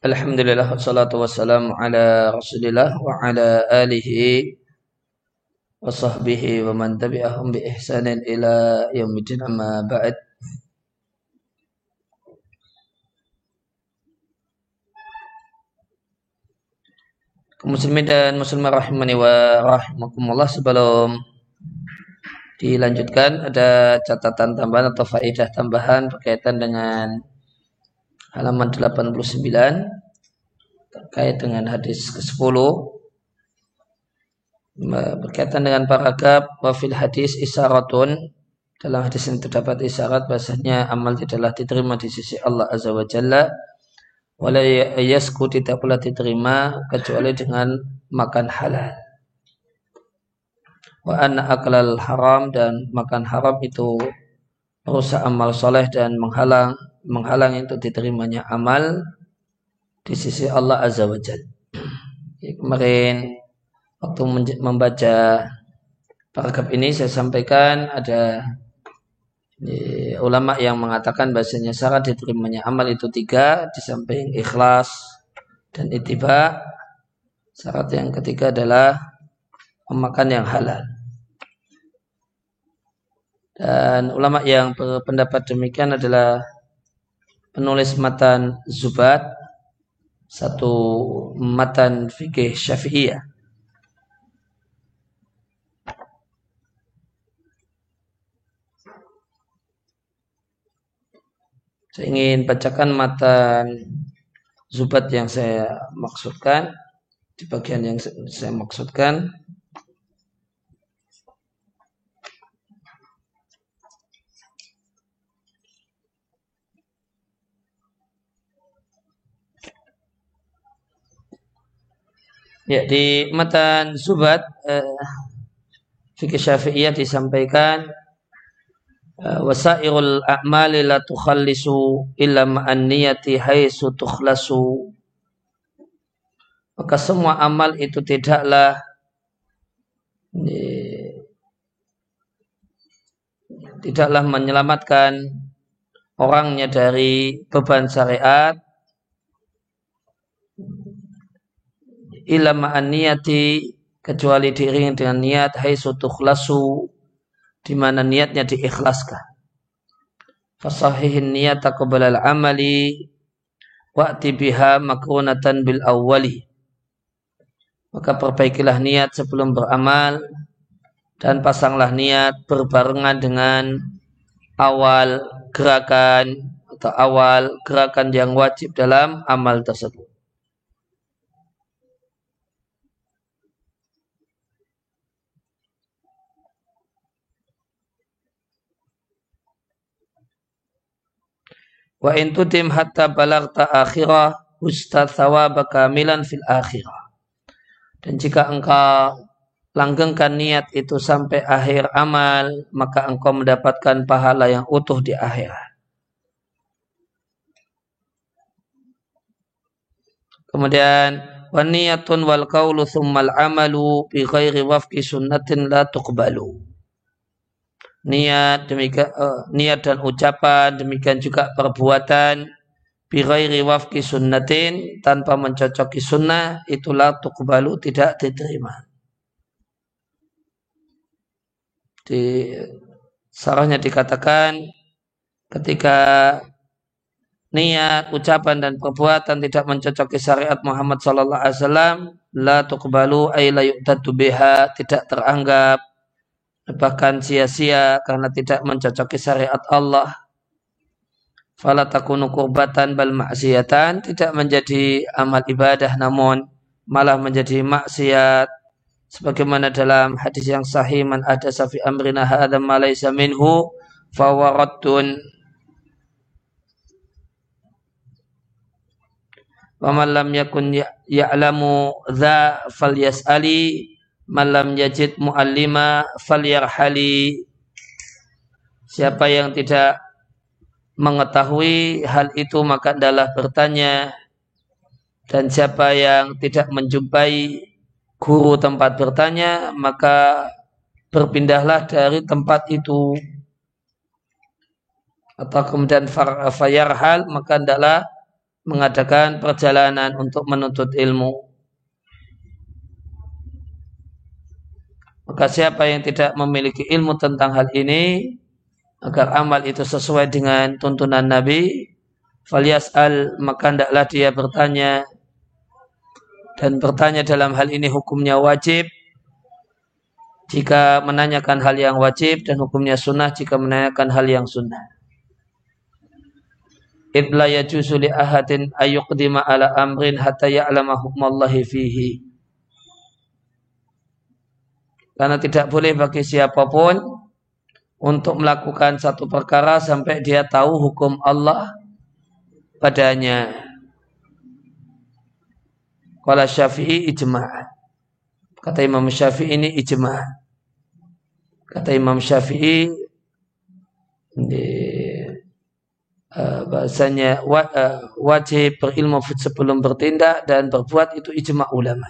Alhamdulillah wassalatu wassalamu ala Rasulillah wa ala alihi wa sahbihi wa man tabi'ahum bi ihsanin ila yaumil amma ba'd. muslimin dan muslimah rahimani wa rahimakumullah sebelum dilanjutkan ada catatan tambahan atau faedah tambahan berkaitan dengan halaman 89 terkait dengan hadis ke-10 berkaitan dengan paragraf wafil hadis isyaratun dalam hadis ini terdapat isyarat bahasanya amal tidaklah diterima di sisi Allah Azza wa Jalla wala yasku tidak pula diterima kecuali dengan makan halal. Wa anna aklal haram dan makan haram itu merusak amal soleh dan menghalang menghalangi untuk diterimanya amal di sisi Allah Azza wa Jal. Kemarin waktu membaca paragraf ini saya sampaikan ada ulama yang mengatakan bahasanya syarat diterimanya amal itu tiga di samping ikhlas dan itiba syarat yang ketiga adalah memakan yang halal dan ulama yang berpendapat demikian adalah penulis matan Zubat satu matan fikih Syafi'iyah. Saya ingin bacakan matan Zubat yang saya maksudkan di bagian yang saya maksudkan Ya, di matan Zubat eh, fikih Syafi'iyah disampaikan eh, wasairul a'mali la tukhallisu illa ma'an niyati haitsu tukhlasu. Maka semua amal itu tidaklah tidaklah menyelamatkan orangnya dari beban syariat illa ma'an kecuali diiringi dengan niat hai tukhlasu di mana niatnya diikhlaskan. Fasahihin qabla al-amali wa'ti biha makrunatan bil awwali. Maka perbaikilah niat sebelum beramal dan pasanglah niat berbarengan dengan awal gerakan atau awal gerakan yang wajib dalam amal tersebut. Wa in tutim hatta balagta akhirah ustaz thawaba kamilan fil akhirah. Dan jika engkau langgengkan niat itu sampai akhir amal, maka engkau mendapatkan pahala yang utuh di akhirat. Kemudian waniyatun wal qawlu thummal amalu bi ghairi wafqi sunnatin la tuqbalu niat demikian uh, niat dan ucapan demikian juga perbuatan bighairi wafki sunnatin tanpa mencocoki sunnah itulah tuqbalu tidak diterima. Di sarahnya dikatakan ketika niat, ucapan dan perbuatan tidak mencocoki syariat Muhammad sallallahu alaihi wasallam la tuqbalu ay la tidak teranggap bahkan sia-sia karena tidak mencocoki syariat Allah. Fala takunu kurbatan bal maksiatan tidak menjadi amal ibadah namun malah menjadi maksiat. Sebagaimana dalam hadis yang sahih man ada safi amrina hadza ma laysa minhu fawaratun wa man lam yakun ya'lamu dza falyas'ali malam yajid muallima falyarhali. Siapa yang tidak mengetahui hal itu maka adalah bertanya. Dan siapa yang tidak menjumpai guru tempat bertanya maka berpindahlah dari tempat itu. Atau kemudian fayarhal maka adalah mengadakan perjalanan untuk menuntut ilmu. Maka siapa yang tidak memiliki ilmu tentang hal ini, agar amal itu sesuai dengan tuntunan Nabi, al maka hendaklah dia bertanya dan bertanya dalam hal ini hukumnya wajib jika menanyakan hal yang wajib dan hukumnya sunnah jika menanyakan hal yang sunnah. Ibla yajuzu li ahadin ayyuqdima ala amrin hatta ya'lama hukmallahi fihi. Karena tidak boleh bagi siapa pun untuk melakukan satu perkara sampai dia tahu hukum Allah padanya. Kala Syafi'i ijma'. Kata Imam Syafi'i ini ijma'. Kata Imam Syafi'i di, uh, bahasanya wa, uh, wajib berilmu sebelum bertindak dan berbuat itu ijma ulama.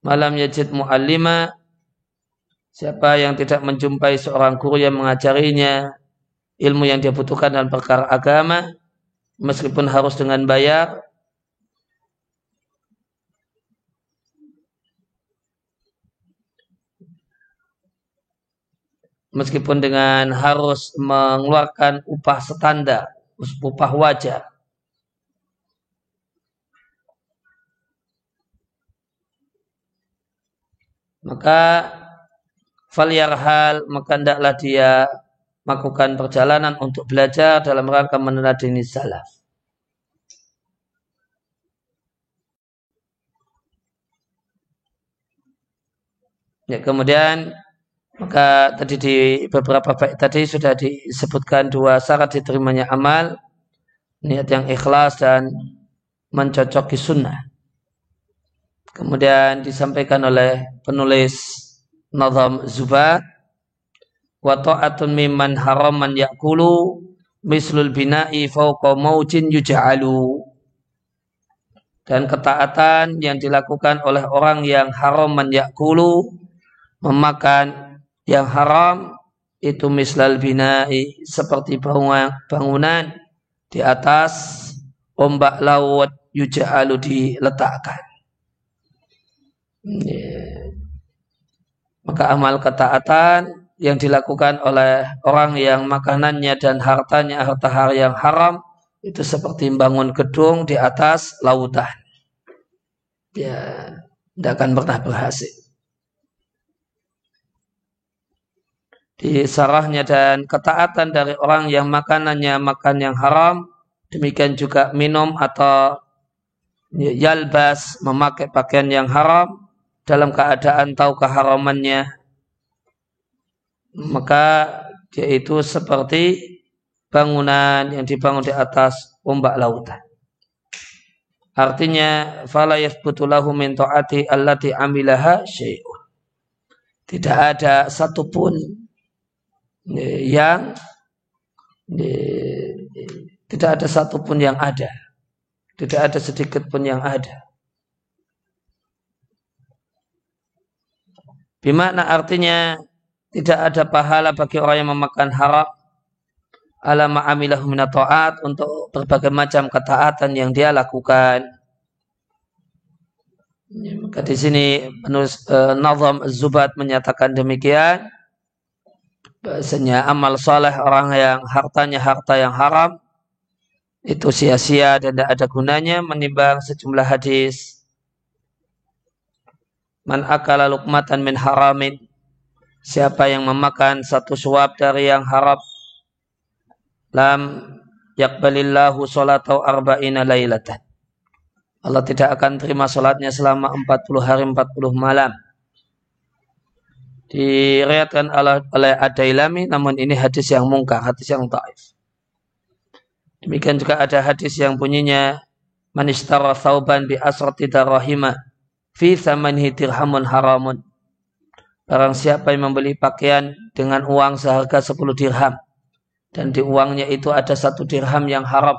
Malam yajid mu'allima Siapa yang tidak menjumpai seorang guru yang mengajarinya ilmu yang dia butuhkan dalam perkara agama, meskipun harus dengan bayar, meskipun dengan harus mengeluarkan upah standar, upah wajar. Maka hal maka hendaklah dia melakukan perjalanan untuk belajar dalam rangka meneladani salaf. Ya, kemudian maka tadi di beberapa baik tadi sudah disebutkan dua syarat diterimanya amal, niat yang ikhlas dan mencocoki sunnah. Kemudian disampaikan oleh penulis Nazam Zubat wa ta'atun mimman haraman yakulu mislul bina'i fawqa maujin yuja'alu dan ketaatan yang dilakukan oleh orang yang haraman yakulu memakan yang haram itu mislal binai seperti bangunan di atas ombak laut yuja'alu diletakkan. Maka amal ketaatan yang dilakukan oleh orang yang makanannya dan hartanya harta har yang haram itu seperti membangun gedung di atas lautan. Ya, tidak akan pernah berhasil. di sarahnya dan ketaatan dari orang yang makanannya makan yang haram demikian juga minum atau yalbas memakai pakaian yang haram dalam keadaan tahu keharamannya maka dia itu seperti bangunan yang dibangun di atas ombak lautan artinya fala yathbutu lahu min taati allati amilaha syai'un tidak ada satupun yang tidak ada satupun yang ada. Tidak ada sedikit pun yang ada. Bimakna artinya tidak ada pahala bagi orang yang memakan haram. Ala ma'amilahu minato'at untuk berbagai macam ketaatan yang dia lakukan. Maka di sini penulis uh, Nazam Zubat menyatakan demikian. Bahasanya amal soleh orang yang hartanya harta yang haram itu sia-sia dan tidak ada gunanya menimbang sejumlah hadis man akala lukmatan min haramin. Siapa yang memakan satu suap dari yang haram lam yakbalillahu salatau arba'ina lailatan. Allah tidak akan terima salatnya selama 40 hari 40 malam. Diriatkan oleh, Adailami namun ini hadis yang mungkar, hadis yang taif. Demikian juga ada hadis yang bunyinya manistara thauban bi asrati darahima fi thamanihi dirhamun haramun. Barang siapa yang membeli pakaian dengan uang seharga 10 dirham dan di uangnya itu ada satu dirham yang haram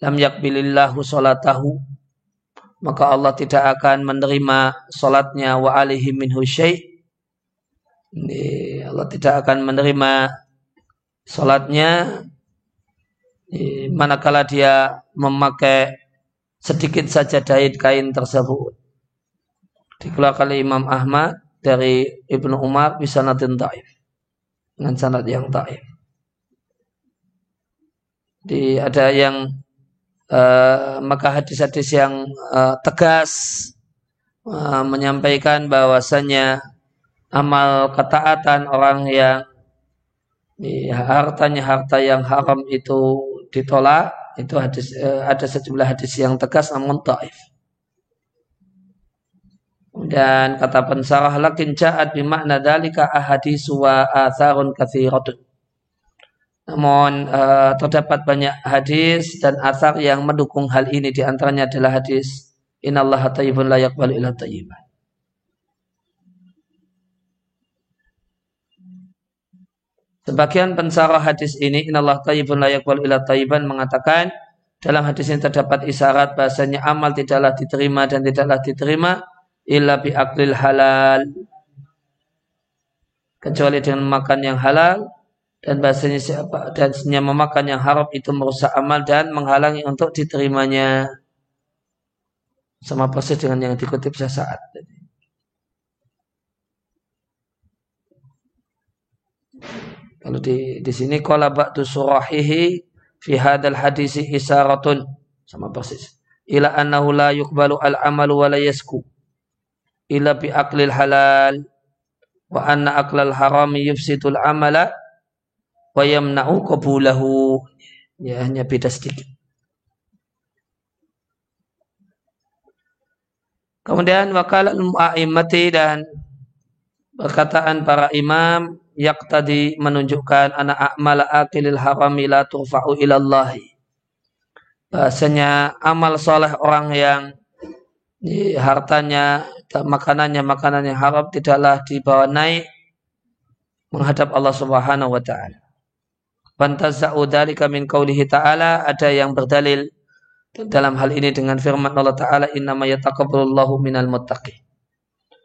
lam yakbilillahu salatahu maka Allah tidak akan menerima salatnya wa alihi minhu syai' Allah tidak akan menerima sholatnya manakala dia memakai sedikit saja dait kain tersebut. Dikeluarkan oleh Imam Ahmad dari Ibnu Umar bisa natin taif dengan sanad yang taif. Di ada yang uh, maka hadis-hadis yang uh, tegas uh, menyampaikan bahwasanya amal ketaatan orang yang di hartanya harta yang haram itu ditolak itu hadis ada sejumlah hadis yang tegas namun taif. Dan kata pensarah lakin ja'at bimakna dalika ahadisu wa atharun kathiratun. Namun uh, terdapat banyak hadis dan athar yang mendukung hal ini di antaranya adalah hadis innallaha tayyibun la yaqbalu illa tayyiban. Sebagian pensarah hadis ini inallah tayyibun la yaqbal ila tayyiban mengatakan dalam hadis ini terdapat isyarat bahasanya amal tidaklah diterima dan tidaklah diterima illa bi aklil halal kecuali dengan makan yang halal dan bahasanya siapa dan memakan yang haram itu merusak amal dan menghalangi untuk diterimanya sama persis dengan yang dikutip sesaat. Kalau di di sini qala ba'du surahihi fi hadal hadisi isaratun sama persis. Ila annahu la yuqbalu al amalu wa la yasku. Ila bi aqlil halal wa anna aqlal harami yufsidul amala wa yamna'u qabulahu. Ya hanya beda sedikit. Kemudian wakal al-mu'aimati dan perkataan para imam yak tadi menunjukkan anak amal akilil harami la turfa'u ilallahi. Bahasanya amal soleh orang yang hartanya, makanannya, makanannya haram tidaklah dibawa naik menghadap Allah Subhanahu wa taala. Fantazza'u dzalika min qaulihi ta'ala ada yang berdalil dalam hal ini dengan firman Allah taala innama yataqabbalullahu minal muttaqin.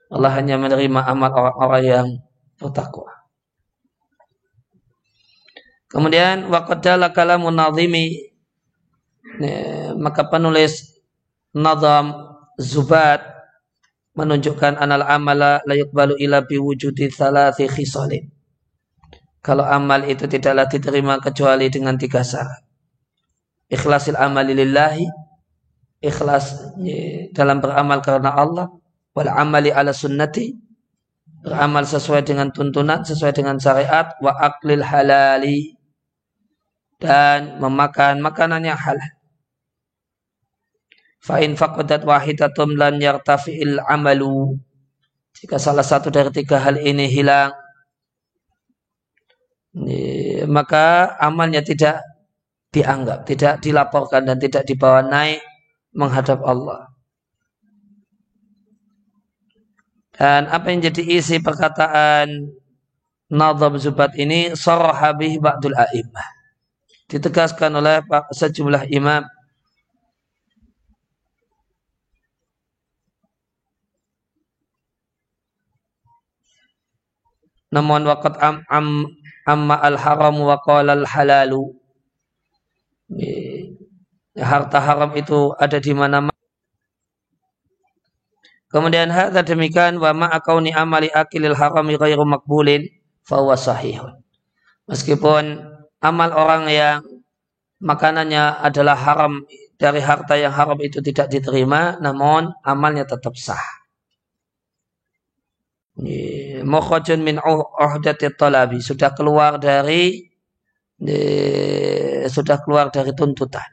Allah hanya menerima amal orang-orang yang bertakwa. Kemudian waqadala kalamun nazimi maka penulis nazam Zubat menunjukkan anal amala la yuqbalu ila biwujudi thalathi khisalin. Kalau amal itu tidaklah diterima kecuali dengan tiga syarat. Ikhlasil amali lillahi, ikhlas dalam beramal karena Allah, wal amali ala sunnati, beramal sesuai dengan tuntunan, sesuai dengan syariat, wa aklil halali, dan memakan makanan yang halal. Fa'in faqadat wahidatum lan yartafi'il amalu. Jika salah satu dari tiga hal ini hilang, maka amalnya tidak dianggap, tidak dilaporkan dan tidak dibawa naik menghadap Allah. Dan apa yang jadi isi perkataan Nadhab Zubat ini sarahabih ba'dul a'imah ditegaskan oleh sejumlah imam namun waqat am, am amma al haram wa qala al halalu harta haram itu ada di mana-mana Kemudian hadza demikian wa ma akauni amali akilil harami ghairu makbulin fa sahihun. Meskipun amal orang yang makanannya adalah haram dari harta yang haram itu tidak diterima, namun amalnya tetap sah. Mukhajun min uhdati talabi. Sudah keluar dari sudah keluar dari tuntutan.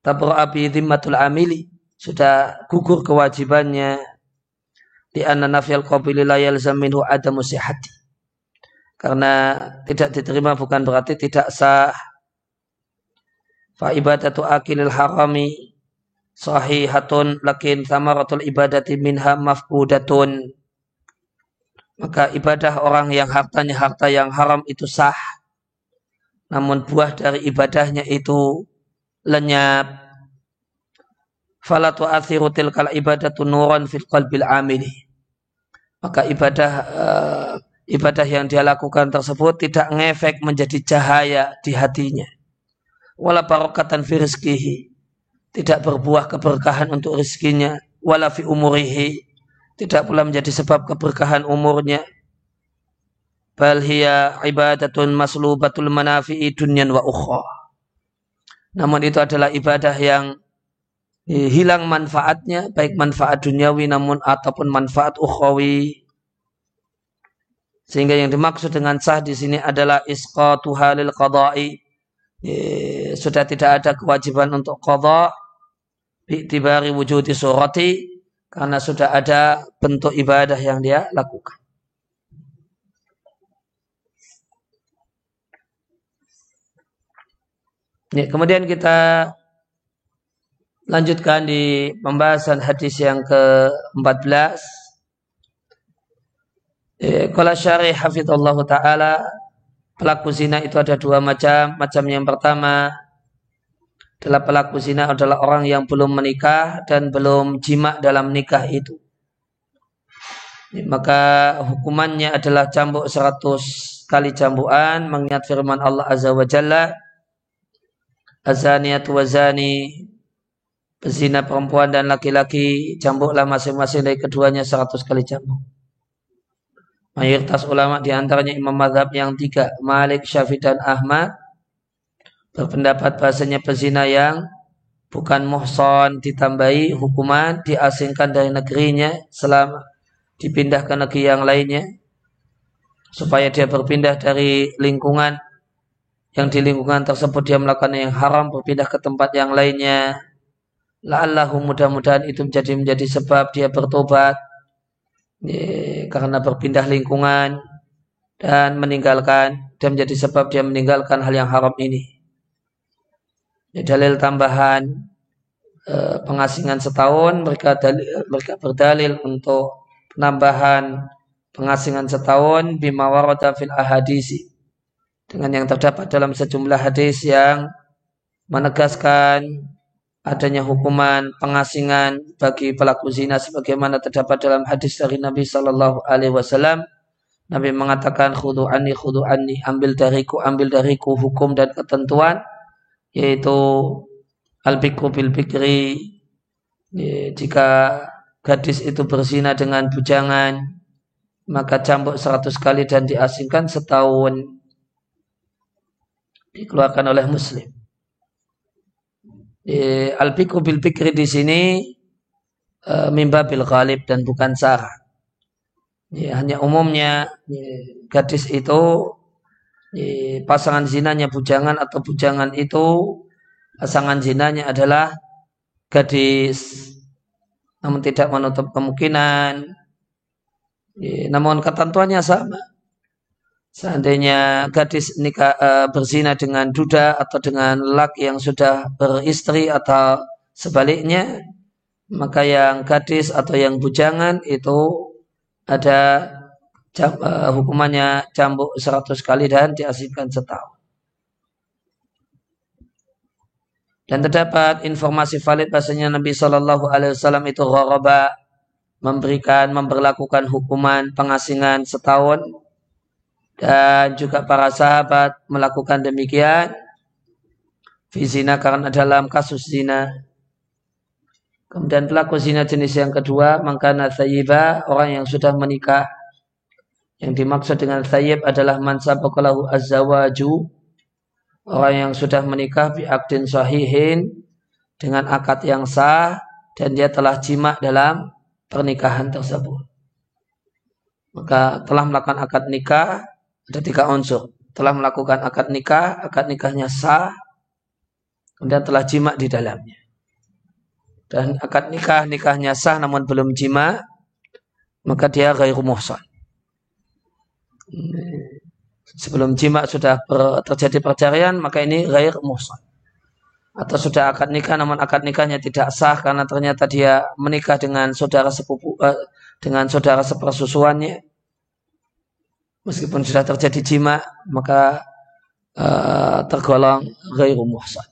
Tabra'a dhimmatul amili. Sudah gugur kewajibannya. Di anna nafyal qabili la yalzam minhu adamu sihati karena tidak diterima bukan berarti tidak sah. Fa ibadatu akilil harami sahihatun lakin samaratul ibadati minha mafkudatun. Maka ibadah orang yang hartanya harta yang haram itu sah. Namun buah dari ibadahnya itu lenyap. Fala tu'athiru tilkal ibadatu nuran fil qalbil amili. Maka ibadah uh, ibadah yang dia lakukan tersebut tidak ngefek menjadi cahaya di hatinya. Wala barokatan fi rizkihi. Tidak berbuah keberkahan untuk rizkinya. Wala fi umurihi. Tidak pula menjadi sebab keberkahan umurnya. Bal hiya ibadatun maslubatul manafi'i dunyan wa ukhra. Namun itu adalah ibadah yang hilang manfaatnya, baik manfaat duniawi namun ataupun manfaat ukhrawi sehingga yang dimaksud dengan sah di sini adalah isqatu halil qada'i. Sudah tidak ada kewajiban untuk qada bi'tibari wujudi surati karena sudah ada bentuk ibadah yang dia lakukan. Ya, kemudian kita lanjutkan di pembahasan hadis yang ke-14 kalau syarih hafidhullah ta'ala pelaku zina itu ada dua macam. Macam yang pertama adalah pelaku zina adalah orang yang belum menikah dan belum jima dalam nikah itu. Maka hukumannya adalah cambuk seratus kali cambukan mengingat firman Allah Azza wa Jalla Azaniyat wa zani Pezina perempuan dan laki-laki cambuklah masing-masing dari keduanya seratus kali cambuk. Mayoritas ulama di antaranya imam madhab yang tiga, Malik, Syafi'i dan Ahmad, berpendapat bahasanya pezina yang bukan muhson ditambahi hukuman diasingkan dari negerinya selama dipindah ke negeri yang lainnya supaya dia berpindah dari lingkungan yang di lingkungan tersebut dia melakukan yang haram berpindah ke tempat yang lainnya. La'allahu mudah-mudahan itu menjadi menjadi sebab dia bertobat karena berpindah lingkungan dan meninggalkan dan menjadi sebab dia meninggalkan hal yang haram ini. Ini dalil tambahan e, pengasingan setahun mereka dalil, mereka berdalil untuk penambahan pengasingan setahun bima warada fil ahadisi dengan yang terdapat dalam sejumlah hadis yang menegaskan adanya hukuman pengasingan bagi pelaku zina sebagaimana terdapat dalam hadis dari Nabi Shallallahu Alaihi Wasallam. Nabi mengatakan khudu ani khudu ani ambil dariku ambil dariku hukum dan ketentuan yaitu al bikru bil bikri jika gadis itu berzina dengan bujangan maka cambuk seratus kali dan diasingkan setahun. Dikeluarkan oleh muslim al fikru bil fikri di sini e, mimba bil ghalib dan bukan sah. Ya, hanya umumnya ya, gadis itu ya, pasangan zinanya bujangan atau bujangan itu pasangan zinanya adalah gadis. Namun tidak menutup kemungkinan. Ya, namun ketentuannya sama Seandainya gadis nikah uh, berzina dengan duda atau dengan laki yang sudah beristri atau sebaliknya, maka yang gadis atau yang bujangan itu ada jam, uh, hukumannya cambuk seratus kali dan diasingkan setahun. Dan terdapat informasi valid bahasanya Nabi Shallallahu Alaihi Wasallam itu ghoroba memberikan memperlakukan hukuman pengasingan setahun dan juga para sahabat melakukan demikian. Fi zina karena dalam kasus zina. Kemudian pelaku zina jenis yang kedua maka thayyiba orang yang sudah menikah. Yang dimaksud dengan thayyib adalah man sabaqalahu azwaju orang yang sudah menikah bi sahihin dengan akad yang sah dan dia telah jima dalam pernikahan tersebut. Maka telah melakukan akad nikah ada tiga unsur. Telah melakukan akad nikah, akad nikahnya sah, kemudian telah jima di dalamnya. Dan akad nikah, nikahnya sah namun belum jima, maka dia gairu muhsan. Sebelum jima sudah terjadi perceraian, maka ini gair muhsan. Atau sudah akad nikah namun akad nikahnya tidak sah karena ternyata dia menikah dengan saudara sepupu eh, dengan saudara sepersusuannya meskipun sudah terjadi jima maka uh, tergolong ghairu muhsan.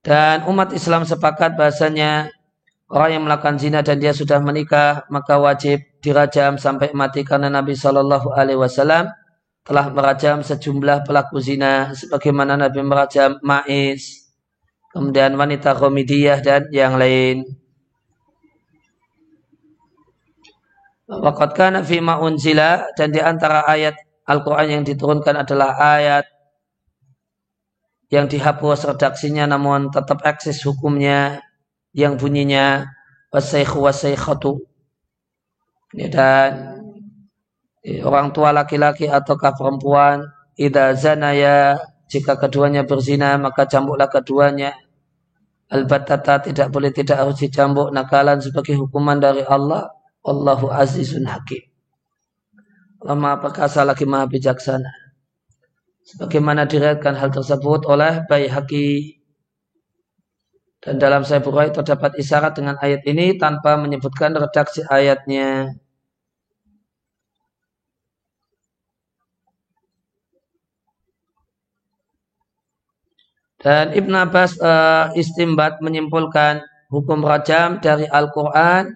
Dan umat Islam sepakat bahasanya orang yang melakukan zina dan dia sudah menikah maka wajib dirajam sampai mati karena Nabi Shallallahu Alaihi Wasallam telah merajam sejumlah pelaku zina sebagaimana Nabi merajam Ma'is kemudian wanita komidiyah dan yang lain Waqad kana fi unzila dan di antara ayat Al-Quran yang diturunkan adalah ayat yang dihapus redaksinya namun tetap eksis hukumnya yang bunyinya wasaykhu wasaykhatu dan orang tua laki-laki ataukah perempuan idza zanaya jika keduanya berzina maka cambuklah keduanya. Albatata tidak boleh tidak harus dicambuk nakalan sebagai hukuman dari Allah Allahu azizun hakim. Allah maha perkasa lagi maha bijaksana? Sebagaimana diriatkan hal tersebut oleh Baihaqi dan dalam saya Bukhari terdapat isyarat dengan ayat ini tanpa menyebutkan redaksi ayatnya. Dan Ibn Abbas uh, istimbat menyimpulkan hukum rajam dari Al-Quran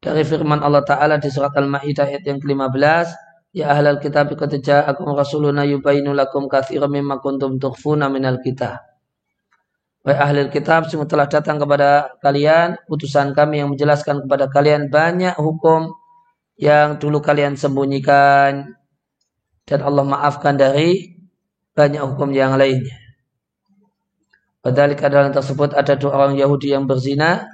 dari firman Allah Ta'ala di surat Al-Ma'idah ayat yang ke-15 Ya ahlal kitab qad ja'akum rasuluna yubayinu lakum katsiran mimma kuntum tukhfuna minal kitab. Wahai ahli kitab, semua telah datang kepada kalian utusan kami yang menjelaskan kepada kalian banyak hukum yang dulu kalian sembunyikan dan Allah maafkan dari banyak hukum yang lainnya. Padahal keadaan tersebut ada dua orang Yahudi yang berzina.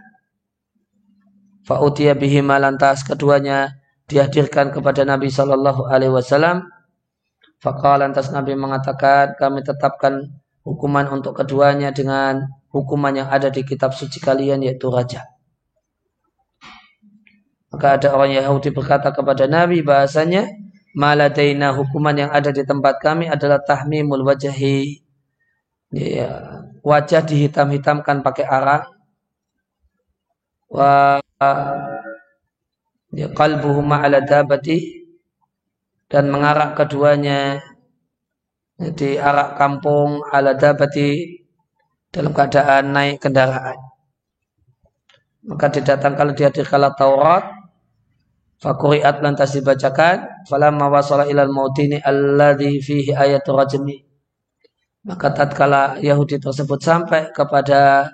Fa'utiyah bihima lantas keduanya dihadirkan kepada Nabi Shallallahu Alaihi Wasallam. Fakal lantas Nabi mengatakan kami tetapkan hukuman untuk keduanya dengan hukuman yang ada di kitab suci kalian yaitu raja. Maka ada orang Yahudi berkata kepada Nabi bahasanya maladaina hukuman yang ada di tempat kami adalah tahmimul wajahi ya, wajah dihitam-hitamkan pakai arang wa ya qalbuhu ma'ala dabati dan mengarak keduanya di arak kampung ala dabati dalam keadaan naik kendaraan. Maka didatangkan dia di kala Taurat Fakuriat lantas dibacakan Falamma wasala ilal mautini alladhi fihi ayat rajmi Maka tatkala Yahudi tersebut sampai kepada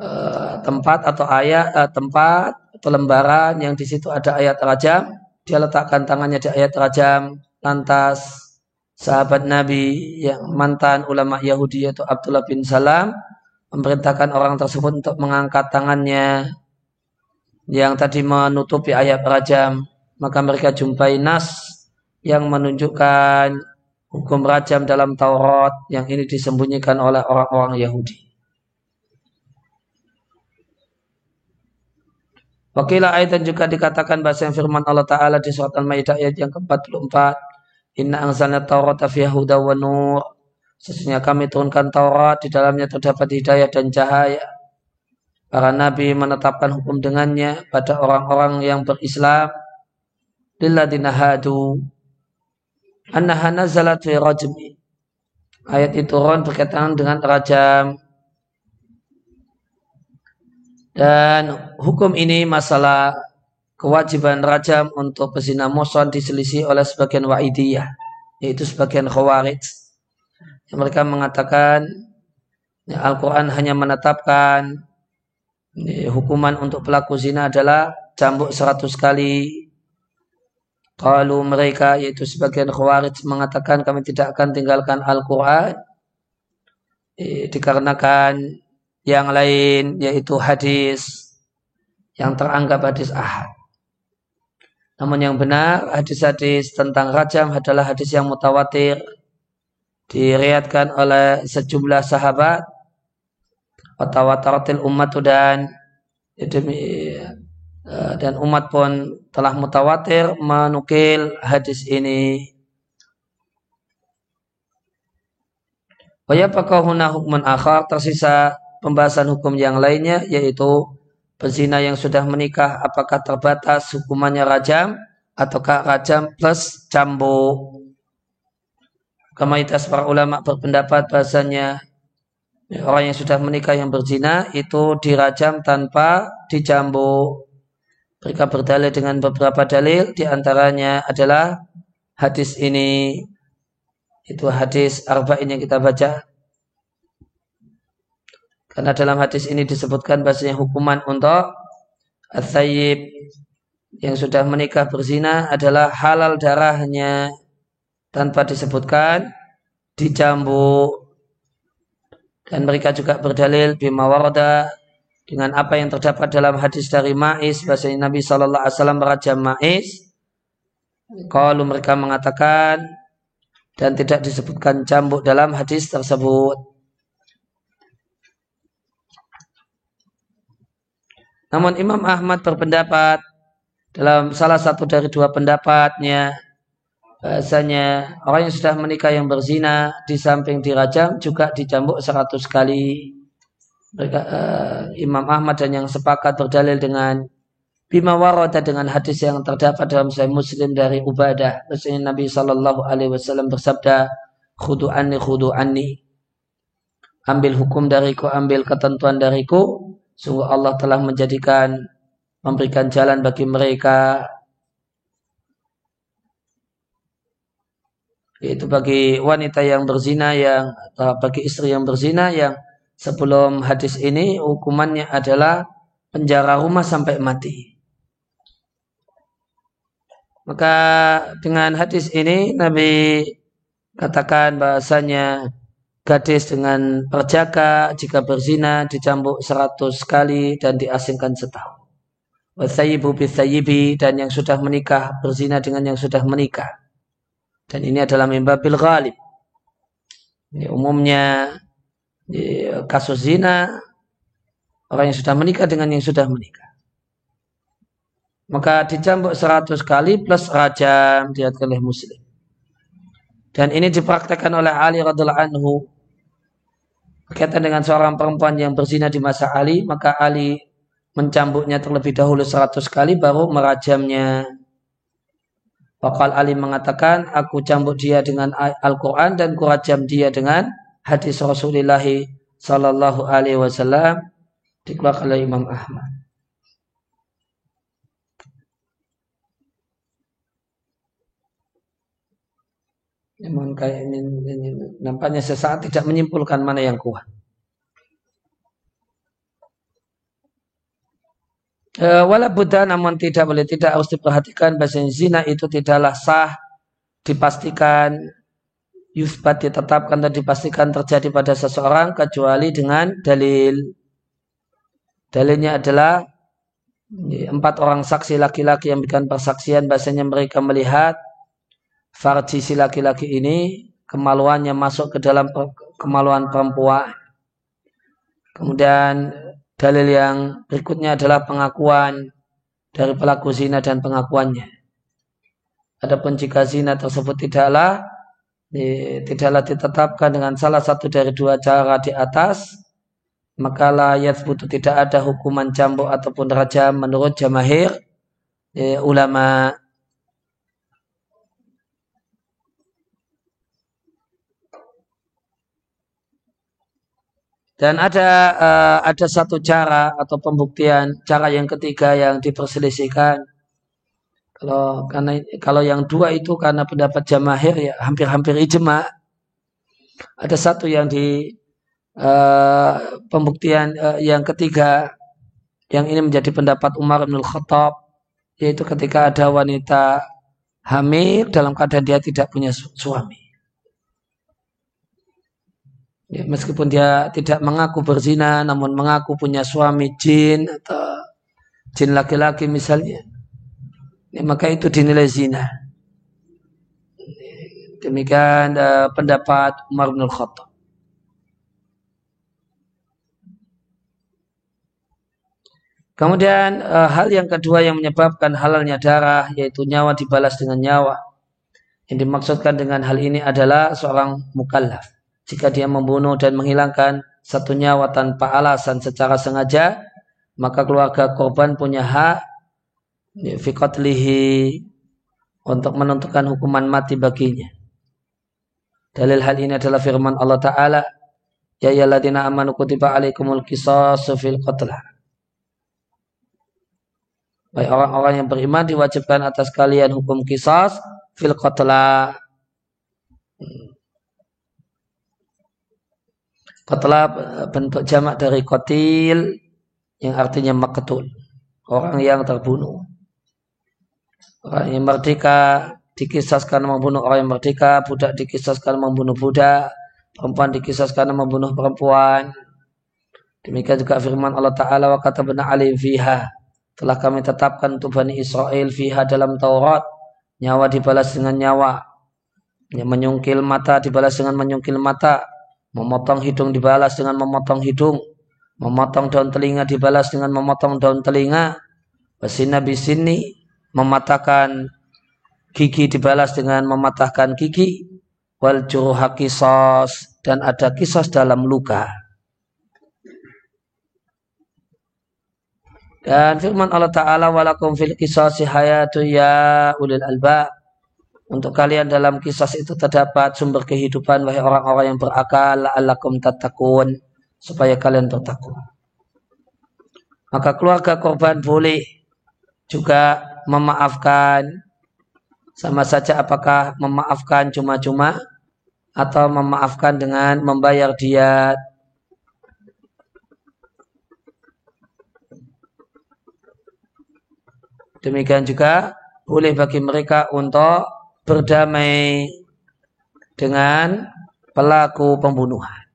uh, tempat atau ayat uh, tempat atau lembaran yang di situ ada ayat rajam, dia letakkan tangannya di ayat rajam, lantas sahabat Nabi yang mantan ulama Yahudi yaitu Abdullah bin Salam memerintahkan orang tersebut untuk mengangkat tangannya yang tadi menutupi ayat rajam maka mereka jumpai nas yang menunjukkan hukum rajam dalam Taurat yang ini disembunyikan oleh orang-orang Yahudi. Wakilah ayat dan juga dikatakan bahasa yang firman Allah Ta'ala di surat Al-Ma'idah ayat yang ke-44. Inna angzalna Taurat fi huda wa nur. Sesungguhnya kami turunkan Taurat, di dalamnya terdapat hidayah dan cahaya. Para nabi menetapkan hukum dengannya pada orang-orang yang berislam. Lilladina hadu. Annaha nazalat fi rajmi. Ayat itu turun berkaitan dengan rajam dan hukum ini masalah kewajiban rajam untuk pezina muson diselisih oleh sebagian wa'idiyah, yaitu sebagian khawarij. Mereka mengatakan ya, Al-Quran hanya menetapkan ya, hukuman untuk pelaku zina adalah cambuk seratus kali. Kalau mereka yaitu sebagian khawarij mengatakan kami tidak akan tinggalkan Al-Quran ya, dikarenakan yang lain yaitu hadis yang teranggap hadis ahad. Namun yang benar hadis-hadis tentang rajam adalah hadis yang mutawatir diriatkan oleh sejumlah sahabat watawataratil umat dan demi dan umat pun telah mutawatir menukil hadis ini. Wa huna hukman akhar tersisa pembahasan hukum yang lainnya yaitu pezina yang sudah menikah apakah terbatas hukumannya rajam ataukah rajam plus cambuk. Kemaitas para ulama berpendapat bahasanya orang yang sudah menikah yang berzina itu dirajam tanpa dicambuk. Mereka berdalil dengan beberapa dalil, di antaranya adalah hadis ini, itu hadis arba'in yang kita baca. Karena dalam hadis ini disebutkan bahasanya hukuman untuk as yang sudah menikah berzina adalah halal darahnya. Tanpa disebutkan dicambuk. Dan mereka juga berdalil bima warada dengan apa yang terdapat dalam hadis dari Ma'is bahasanya Nabi Shallallahu Alaihi Wasallam merajam Ma'is. Kalau mereka mengatakan dan tidak disebutkan cambuk dalam hadis tersebut. Namun Imam Ahmad berpendapat dalam salah satu dari dua pendapatnya bahasanya orang yang sudah menikah yang berzina di samping dirajam juga dicambuk seratus kali. Mereka, uh, Imam Ahmad dan yang sepakat berdalil dengan bima warada dengan hadis yang terdapat dalam Sahih Muslim dari Ubadah. Maksudnya Nabi Shallallahu Alaihi Wasallam bersabda, "Khudu anni, khudu anni." Ambil hukum dariku, ambil ketentuan dariku. Sungguh Allah telah menjadikan memberikan jalan bagi mereka yaitu bagi wanita yang berzina yang bagi istri yang berzina yang sebelum hadis ini hukumannya adalah penjara rumah sampai mati. Maka dengan hadis ini Nabi katakan bahasanya gadis dengan perjaka jika berzina dicambuk seratus kali dan diasingkan setahun. Wasayibu bisayibi dan yang sudah menikah berzina dengan yang sudah menikah dan ini adalah mimbabil ghalib. Ini umumnya kasus zina orang yang sudah menikah dengan yang sudah menikah. Maka dicambuk seratus kali plus rajam diat oleh muslim. Dan ini dipraktekkan oleh Ali radhiallahu anhu berkaitan dengan seorang perempuan yang berzina di masa Ali, maka Ali mencambuknya terlebih dahulu seratus kali baru merajamnya. Wakal Ali mengatakan, aku cambuk dia dengan Al-Quran dan kurajam dia dengan hadis Rasulullah Sallallahu Alaihi Wasallam dikeluarkan oleh Imam Ahmad. Memang kayak ini, ini, nampaknya sesaat tidak menyimpulkan mana yang kuat. E, wala Buddha namun tidak boleh tidak harus diperhatikan. Bahasa zina itu tidaklah sah dipastikan yusbat ditetapkan dan dipastikan terjadi pada seseorang kecuali dengan dalil. Dalilnya adalah empat orang saksi laki-laki yang memberikan persaksian. Bahasanya mereka melihat farji si laki-laki ini kemaluannya masuk ke dalam kemaluan perempuan kemudian Dalil yang berikutnya adalah pengakuan dari pelaku zina dan pengakuannya. Adapun jika zina tersebut tidaklah tidaklah ditetapkan dengan salah satu dari dua cara di atas, maka layat butuh tidak ada hukuman cambuk ataupun raja menurut jamahir ulama Dan ada uh, ada satu cara atau pembuktian cara yang ketiga yang diperselisihkan. Kalau karena kalau yang dua itu karena pendapat jamahir ya hampir-hampir ijma. Ada satu yang di uh, pembuktian uh, yang ketiga yang ini menjadi pendapat Umar bin Khattab yaitu ketika ada wanita hamil dalam keadaan dia tidak punya suami. Ya, meskipun dia tidak mengaku berzina, namun mengaku punya suami jin atau jin laki-laki misalnya, ya, maka itu dinilai zina. Demikian uh, pendapat Umar bin Khattab. Kemudian uh, hal yang kedua yang menyebabkan halalnya darah yaitu nyawa dibalas dengan nyawa. Yang dimaksudkan dengan hal ini adalah seorang mukallaf jika dia membunuh dan menghilangkan satu nyawa tanpa alasan secara sengaja, maka keluarga korban punya hak ya, fikotlihi untuk menentukan hukuman mati baginya. Dalil hal ini adalah firman Allah Ta'ala Ya ayyuhalladzina amanu kutiba alaikumul qisasu fil qatla. Baik orang-orang yang beriman diwajibkan atas kalian hukum kisas fil qatla. Qatla bentuk jamak dari kotil yang artinya maktul. Orang yang terbunuh. Orang yang merdeka dikisaskan membunuh orang yang merdeka, budak dikisaskan membunuh budak, perempuan dikisaskan membunuh perempuan. Demikian juga firman Allah Ta'ala wa kata benar alim fiha. Telah kami tetapkan untuk Bani Israel fiha dalam Taurat. Nyawa dibalas dengan nyawa. Menyungkil mata dibalas dengan menyungkil mata. Memotong hidung dibalas dengan memotong hidung. Memotong daun telinga dibalas dengan memotong daun telinga. Basina bisini mematahkan gigi dibalas dengan mematahkan gigi. Wal juruha kisos dan ada kisah dalam luka. Dan firman Allah Ta'ala walakum fil kisasi hayatu ya ulil alba. Untuk kalian dalam kisah itu terdapat sumber kehidupan wahai orang-orang yang berakal la'allakum tatakun supaya kalian bertakwa. Maka keluarga korban boleh juga memaafkan sama saja apakah memaafkan cuma-cuma atau memaafkan dengan membayar diat. Demikian juga boleh bagi mereka untuk berdamai dengan pelaku pembunuhan.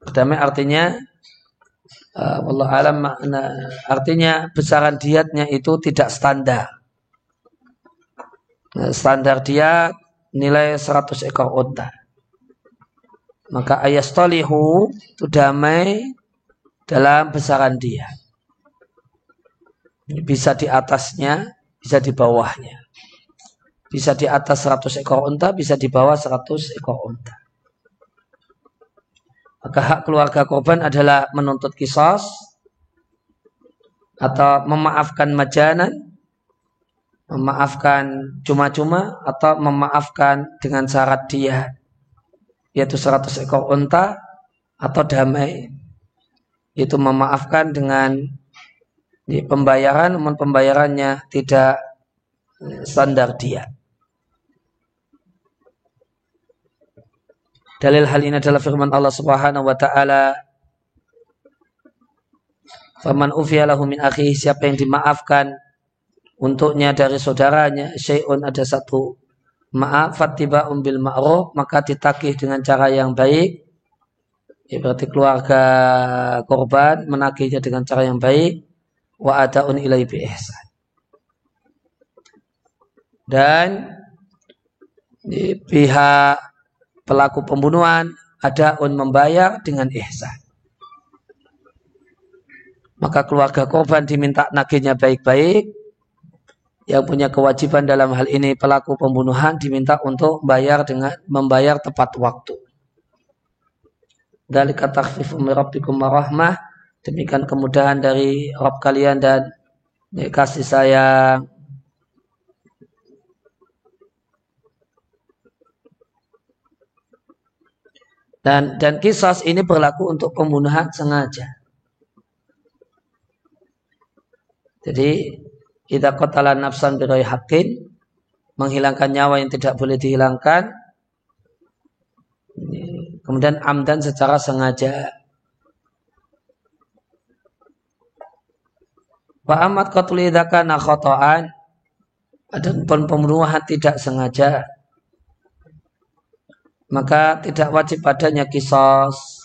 Berdamai artinya uh, Allah alam makna artinya besaran diatnya itu tidak standar. Nah, standar dia nilai 100 ekor unta. Maka ayastolihu itu damai dalam besaran dia. Bisa di atasnya, bisa di bawahnya. Bisa di atas 100 ekor unta, bisa di bawah 100 ekor unta. Maka hak keluarga korban adalah menuntut kisos atau memaafkan majanan, memaafkan cuma-cuma atau memaafkan dengan syarat dia yaitu 100 ekor unta atau damai itu memaafkan dengan pembayaran namun pembayarannya tidak eh, standar dia. Dalil hal ini adalah firman Allah Subhanahu wa taala. Faman ufiya lahu min akhihi siapa yang dimaafkan untuknya dari saudaranya syai'un ada satu maaf fatiba umbil ma'ruf maka ditakih dengan cara yang baik. Ya berarti keluarga korban menagihnya dengan cara yang baik. Wa adaun ilai bi ihsan. Dan di pihak pelaku pembunuhan ada un membayar dengan ihsan maka keluarga korban diminta nagihnya baik-baik yang punya kewajiban dalam hal ini pelaku pembunuhan diminta untuk bayar dengan membayar tepat waktu. Dari kata rabbikum rahmah demikian kemudahan dari Rabb kalian dan kasih sayang. Dan dan kisah ini berlaku untuk pembunuhan sengaja. Jadi kita qatala nafsan birai hakin menghilangkan nyawa yang tidak boleh dihilangkan kemudian amdan secara sengaja Wa amat qatul idaka khotoan ada pun pembunuhan tidak sengaja maka tidak wajib padanya kisos.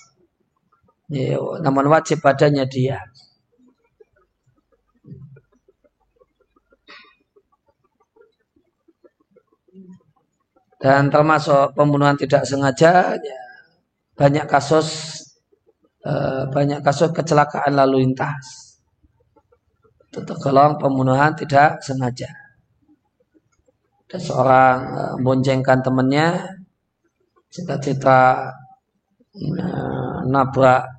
Ya, namun wajib padanya dia. Dan termasuk pembunuhan tidak sengaja ya, banyak kasus eh, banyak kasus kecelakaan lalu lintas. Itu tergolong pembunuhan tidak sengaja. Ada seorang uh, boncengkan temannya cita-cita uh, nabrak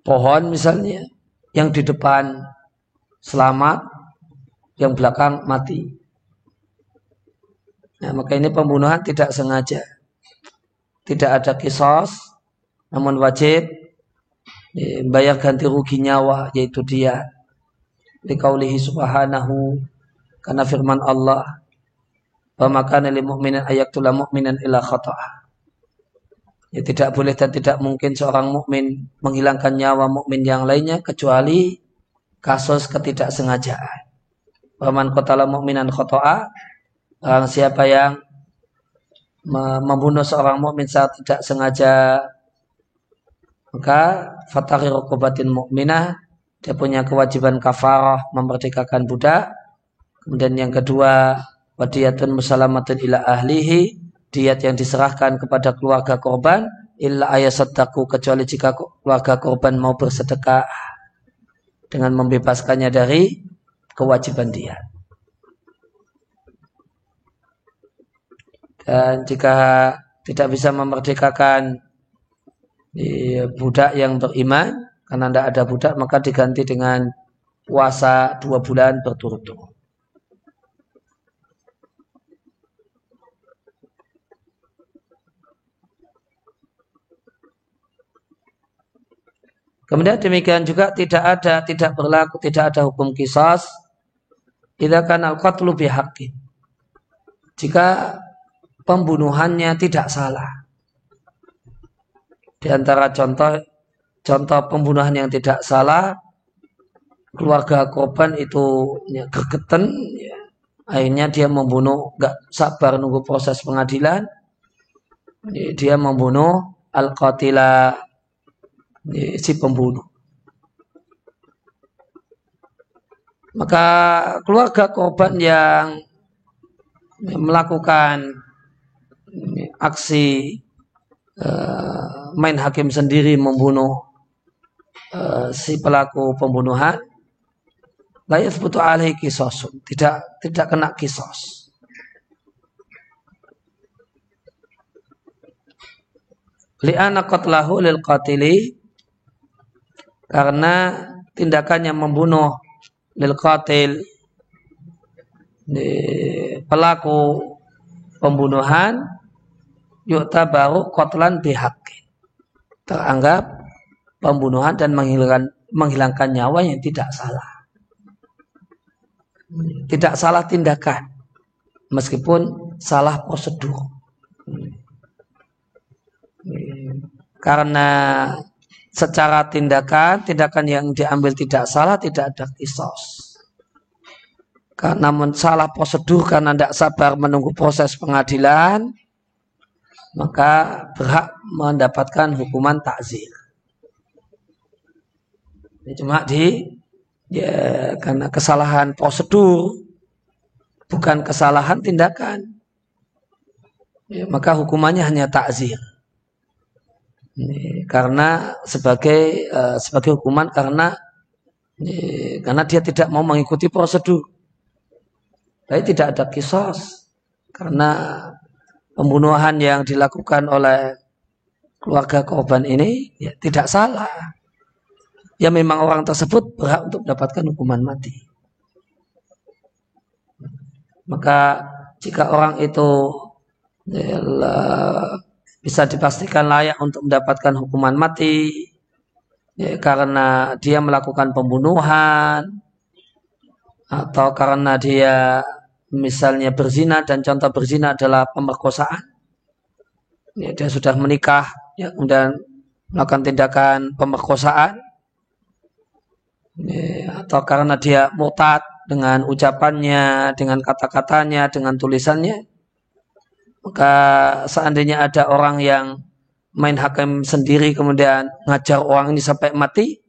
pohon misalnya yang di depan selamat yang belakang mati Nah, maka ini pembunuhan tidak sengaja. Tidak ada kisos, namun wajib bayar ganti rugi nyawa yaitu dia liqaulihi subhanahu karena firman Allah wa makana lil mu'minin ayaktula mu'minan ila khata'a ya tidak boleh dan tidak mungkin seorang mukmin menghilangkan nyawa mukmin yang lainnya kecuali kasus ketidaksengajaan. Waman qatala mu'minan khata'a orang siapa yang membunuh seorang mukmin saat tidak sengaja maka fatahir rukubatin mukminah dia punya kewajiban kafarah memerdekakan budak kemudian yang kedua wadiyatun musalamatun ila ahlihi diat yang diserahkan kepada keluarga korban illa ayasadaku kecuali jika keluarga korban mau bersedekah dengan membebaskannya dari kewajiban dia. Dan jika tidak bisa memerdekakan budak yang beriman, karena tidak ada budak, maka diganti dengan puasa dua bulan berturut-turut. Kemudian demikian juga tidak ada, tidak berlaku, tidak ada hukum kisas. Tidak kan al-qatlu bihaqqin. Jika pembunuhannya tidak salah. Di antara contoh contoh pembunuhan yang tidak salah, keluarga korban itu ya, gergeten, ya. akhirnya dia membunuh, gak sabar nunggu proses pengadilan, dia membunuh al-qatila si pembunuh. Maka keluarga korban yang melakukan aksi uh, main hakim sendiri membunuh uh, si pelaku pembunuhan layak butuh alih kisos tidak tidak kena kisos li'ana qatlahu lil qatili karena tindakannya membunuh lil qatil pelaku pembunuhan baru qatlan bihaqi. Teranggap pembunuhan dan menghilangkan menghilangkan nyawa yang tidak salah. Tidak salah tindakan meskipun salah prosedur. Karena secara tindakan, tindakan yang diambil tidak salah, tidak ada kisos. Namun salah prosedur karena tidak sabar menunggu proses pengadilan, maka berhak mendapatkan hukuman takzir. Ini cuma di ya, karena kesalahan prosedur, bukan kesalahan tindakan. Ya, maka hukumannya hanya takzir karena sebagai uh, sebagai hukuman karena ini, karena dia tidak mau mengikuti prosedur. Tapi tidak ada kisos karena pembunuhan yang dilakukan oleh keluarga korban ini ya, tidak salah. Ya memang orang tersebut berhak untuk mendapatkan hukuman mati. Maka jika orang itu ya, bisa dipastikan layak untuk mendapatkan hukuman mati ya, karena dia melakukan pembunuhan atau karena dia misalnya berzina dan contoh berzina adalah pemerkosaan. Ya, dia sudah menikah ya, kemudian melakukan tindakan pemerkosaan. Ya, atau karena dia mutat dengan ucapannya, dengan kata-katanya, dengan tulisannya, maka seandainya ada orang yang main hakim sendiri kemudian ngajar orang ini sampai mati,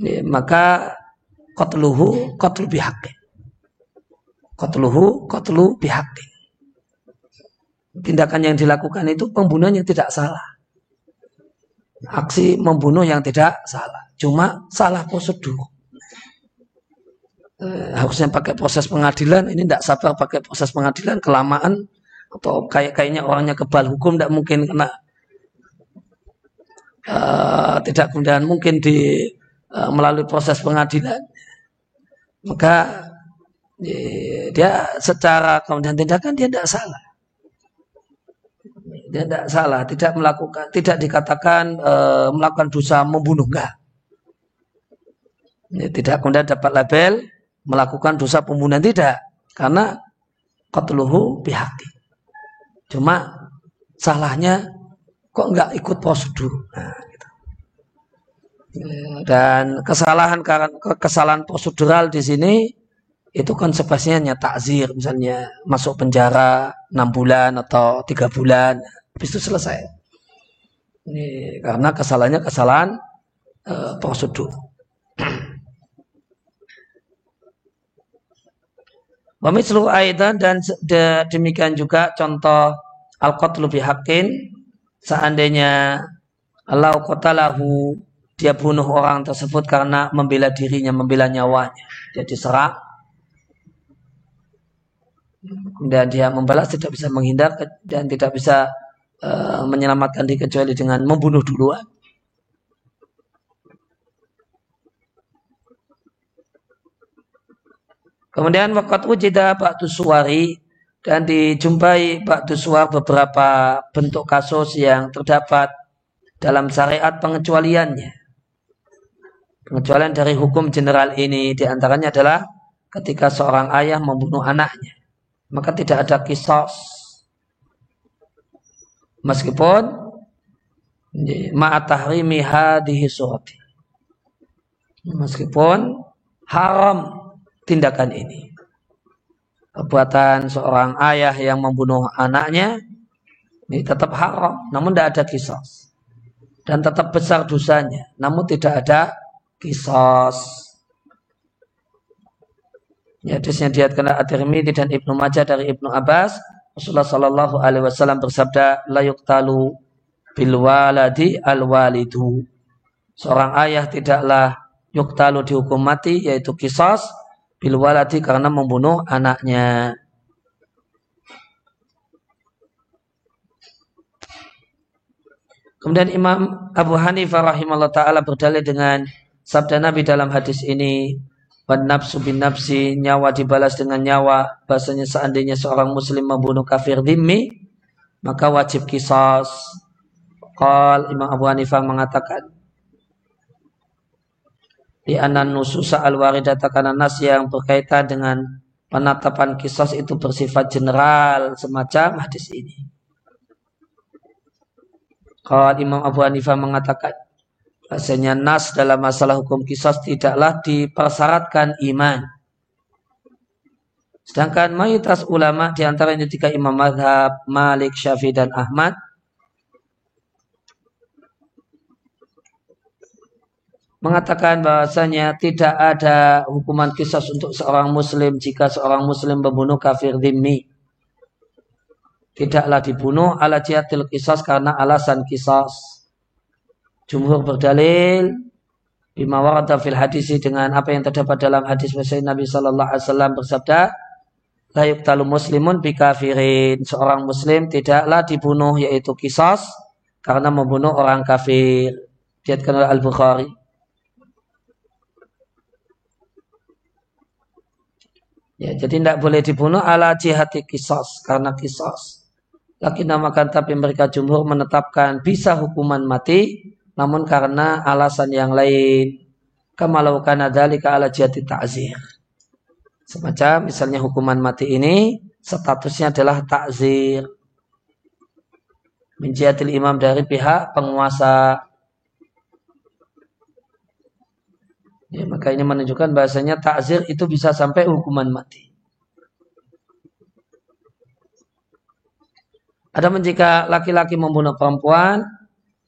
ya, maka qatluhu qatlu bihaqqin. Qatluhu qatlu bihaqqin. Tindakan yang dilakukan itu pembunuhan yang tidak salah. Aksi membunuh yang tidak salah. Cuma salah prosedur. Eh, harusnya pakai proses pengadilan, ini tidak sabar pakai proses pengadilan, kelamaan atau kayak kayaknya orangnya kebal hukum tidak mungkin kena uh, tidak kemudian mungkin di uh, melalui proses pengadilan maka dia secara kemudian tindakan dia tidak salah tidak salah, tidak melakukan, tidak dikatakan e, melakukan dosa membunuh enggak. Ya, tidak kemudian dapat label melakukan dosa pembunuhan tidak, karena qatluhu bihaqi. Cuma salahnya kok enggak ikut prosedur. Nah, gitu. Dan kesalahan kesalahan prosedural di sini itu konsekuensinya hanya takzir misalnya masuk penjara enam bulan atau tiga bulan habis itu selesai ini karena kesalahannya kesalahan uh, prosedur Wamislu aidan dan demikian juga contoh al-qatlu bihaqqin seandainya Allah qatalahu dia bunuh orang tersebut karena membela dirinya, membela nyawanya. Dia diserang dan dia membalas tidak bisa menghindar dan tidak bisa uh, menyelamatkan diri kecuali dengan membunuh duluan. Kemudian wakat wujida ba'du suwari dan dijumpai ba'du suwar beberapa bentuk kasus yang terdapat dalam syariat pengecualiannya. Pengecualian dari hukum general ini di antaranya adalah ketika seorang ayah membunuh anaknya. Maka tidak ada kisos. Meskipun ma'atahrimi hadihi surati. Meskipun haram tindakan ini perbuatan seorang ayah yang membunuh anaknya ini tetap haram namun tidak ada kisos dan tetap besar dosanya namun tidak ada kisos Ya, hadisnya diatkan At-Tirmidzi dan Ibnu Majah dari Ibnu Abbas. Rasulullah Shallallahu Alaihi Wasallam bersabda, layuk talu bil waladi. Seorang ayah tidaklah yuktalu dihukum mati yaitu kisos bil waladi karena membunuh anaknya. Kemudian Imam Abu Hanifah rahimahullah taala berdalil dengan sabda Nabi dalam hadis ini, Wan nafsu bin nafsi, nyawa dibalas dengan nyawa. Bahasanya seandainya seorang muslim membunuh kafir dhimmi, maka wajib kisos. Qal Imam Abu Hanifah mengatakan, di anan nususa al waridata karena nas yang berkaitan dengan penetapan kisos itu bersifat general semacam hadis ini. Kalau Imam Abu Hanifah mengatakan Rasanya nas dalam masalah hukum kisah tidaklah dipersyaratkan iman. Sedangkan mayoritas ulama di antaranya tiga imam madhab Malik, Syafi'i dan Ahmad mengatakan bahwasanya tidak ada hukuman kisah untuk seorang muslim jika seorang muslim membunuh kafir dhimmi. Tidaklah dibunuh ala jihatil kisah karena alasan kisah. Jumhur berdalil bima warada fil hadisi dengan apa yang terdapat dalam hadis Nabi sallallahu alaihi wasallam bersabda la yuqtalu muslimun bi kafirin seorang muslim tidaklah dibunuh yaitu kisas karena membunuh orang kafir diatkan oleh Al-Bukhari Ya, jadi tidak boleh dibunuh ala jihati kisas karena kisas. Lagi namakan tapi mereka jumhur menetapkan bisa hukuman mati namun karena alasan yang lain. Kemalaukan adalika ala jati ta'zir. Semacam misalnya hukuman mati ini statusnya adalah takzir menjiatil imam dari pihak penguasa ya, maka ini menunjukkan bahasanya takzir itu bisa sampai hukuman mati ada jika laki-laki membunuh perempuan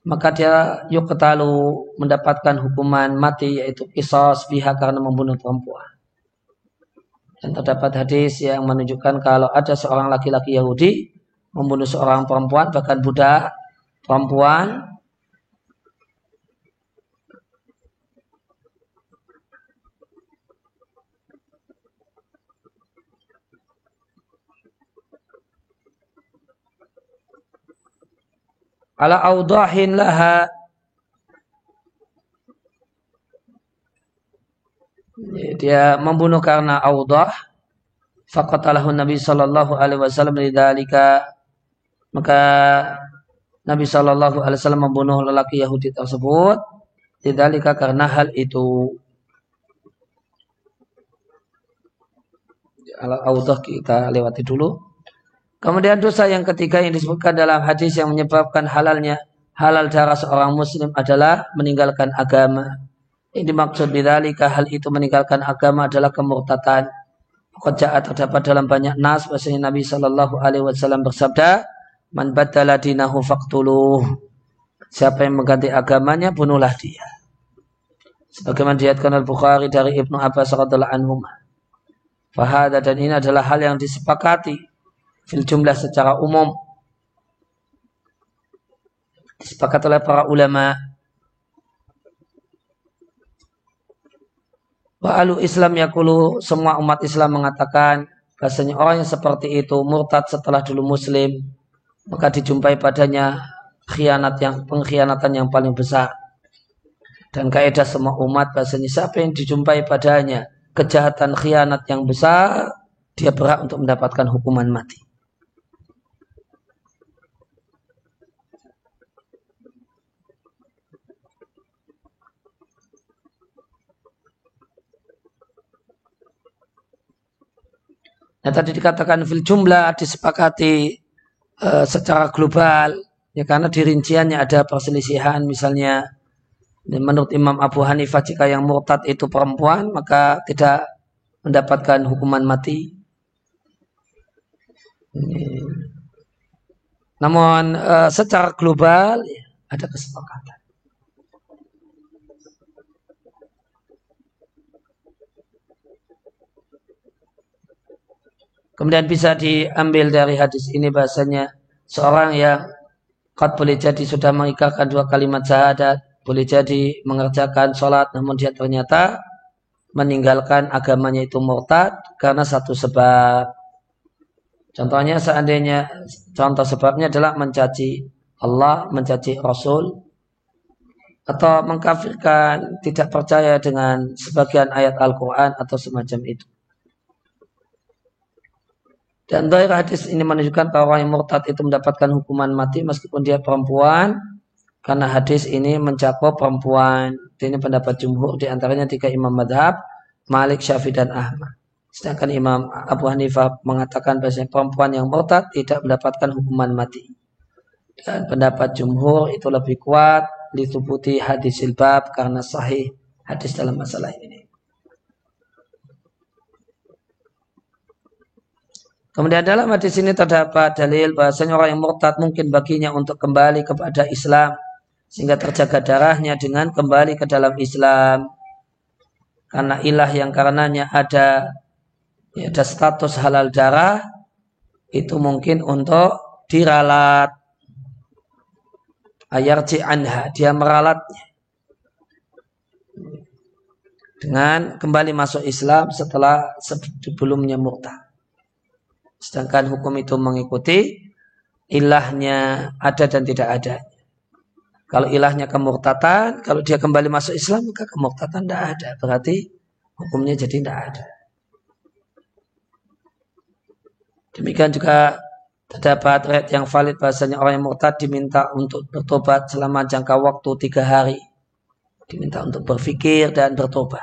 maka dia yuk ketalu mendapatkan hukuman mati yaitu kisos pihak karena membunuh perempuan. Dan terdapat hadis yang menunjukkan kalau ada seorang laki-laki Yahudi membunuh seorang perempuan bahkan budak perempuan ala audahin laha dia membunuh karena audah faqatalahu Nabi sallallahu alaihi wasallam lidzalika Maka Nabi Shallallahu Alaihi Wasallam membunuh lelaki Yahudi tersebut. Tidak karena hal itu. Al-Audah kita lewati dulu. Kemudian dosa yang ketiga yang disebutkan dalam hadis yang menyebabkan halalnya halal darah seorang muslim adalah meninggalkan agama. Ini dimaksud bidalika hal itu meninggalkan agama adalah kemurtatan. Qad terdapat dalam banyak nas bahasanya Nabi Shallallahu alaihi wasallam bersabda, "Man badala dinahu faqtuluh." Siapa yang mengganti agamanya bunuhlah dia. Sebagaimana diatkan Al-Bukhari dari Ibnu Abbas radhiyallahu anhu. Fahada dan ini adalah hal yang disepakati fil jumlah secara umum. Disepakati oleh para ulama. Wa alu Islam yakulu semua umat Islam mengatakan bahasanya orang yang seperti itu murtad setelah dulu muslim maka dijumpai padanya khianat yang pengkhianatan yang paling besar. Dan kaidah semua umat bahasanya siapa yang dijumpai padanya kejahatan khianat yang besar dia berhak untuk mendapatkan hukuman mati Nah tadi dikatakan fil jumlah disepakati uh, secara global ya karena di rinciannya ada perselisihan misalnya menurut Imam Abu Hanifah jika yang murtad itu perempuan maka tidak mendapatkan hukuman mati. Namun uh, secara global ya, ada kesepakatan. Kemudian bisa diambil dari hadis ini bahasanya seorang yang kot boleh jadi sudah mengikarkan dua kalimat syahadat, boleh jadi mengerjakan sholat, namun dia ternyata meninggalkan agamanya itu murtad karena satu sebab. Contohnya seandainya contoh sebabnya adalah mencaci Allah, mencaci Rasul, atau mengkafirkan, tidak percaya dengan sebagian ayat Al-Quran atau semacam itu. Dan dari hadis ini menunjukkan bahwa orang yang murtad itu mendapatkan hukuman mati meskipun dia perempuan. Karena hadis ini mencakup perempuan. Ini pendapat jumhur di antaranya tiga imam madhab. Malik, Syafi'i, dan Ahmad. Sedangkan Imam Abu Hanifah mengatakan bahwa perempuan yang murtad tidak mendapatkan hukuman mati. Dan pendapat jumhur itu lebih kuat ditubuti hadis silbab karena sahih hadis dalam masalah ini. Kemudian dalam hadis ini terdapat dalil bahasanya orang yang murtad mungkin baginya untuk kembali kepada Islam sehingga terjaga darahnya dengan kembali ke dalam Islam. Karena ilah yang karenanya ada ya, ada status halal darah itu mungkin untuk diralat. Ayarji anha dia meralatnya. Dengan kembali masuk Islam setelah sebelumnya murtad Sedangkan hukum itu mengikuti ilahnya ada dan tidak ada. Kalau ilahnya kemurtatan, kalau dia kembali masuk Islam, maka kemurtatan tidak ada. Berarti hukumnya jadi tidak ada. Demikian juga terdapat red yang valid bahasanya orang yang murtad diminta untuk bertobat selama jangka waktu tiga hari. Diminta untuk berpikir dan bertobat.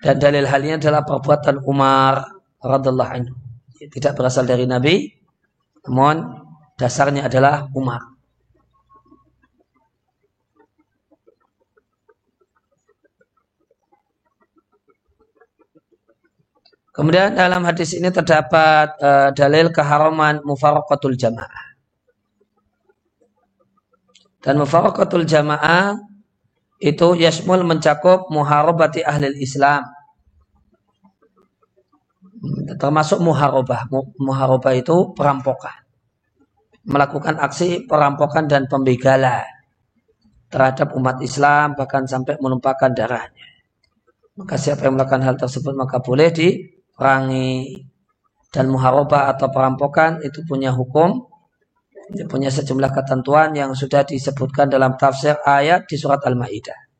Dan dalil halnya adalah perbuatan Umar radhiallahu anhu. Tidak berasal dari Nabi, namun dasarnya adalah Umar. Kemudian dalam hadis ini terdapat uh, dalil keharaman mufaraqatul jamaah. Dan mufaraqatul jamaah itu yasmul mencakup muharabati ahli Islam termasuk muharobah. Muharobah itu perampokan. Melakukan aksi perampokan dan pembegalan terhadap umat Islam bahkan sampai menumpahkan darahnya. Maka siapa yang melakukan hal tersebut maka boleh diperangi. Dan muharobah atau perampokan itu punya hukum, punya sejumlah ketentuan yang sudah disebutkan dalam tafsir ayat di surat Al-Ma'idah.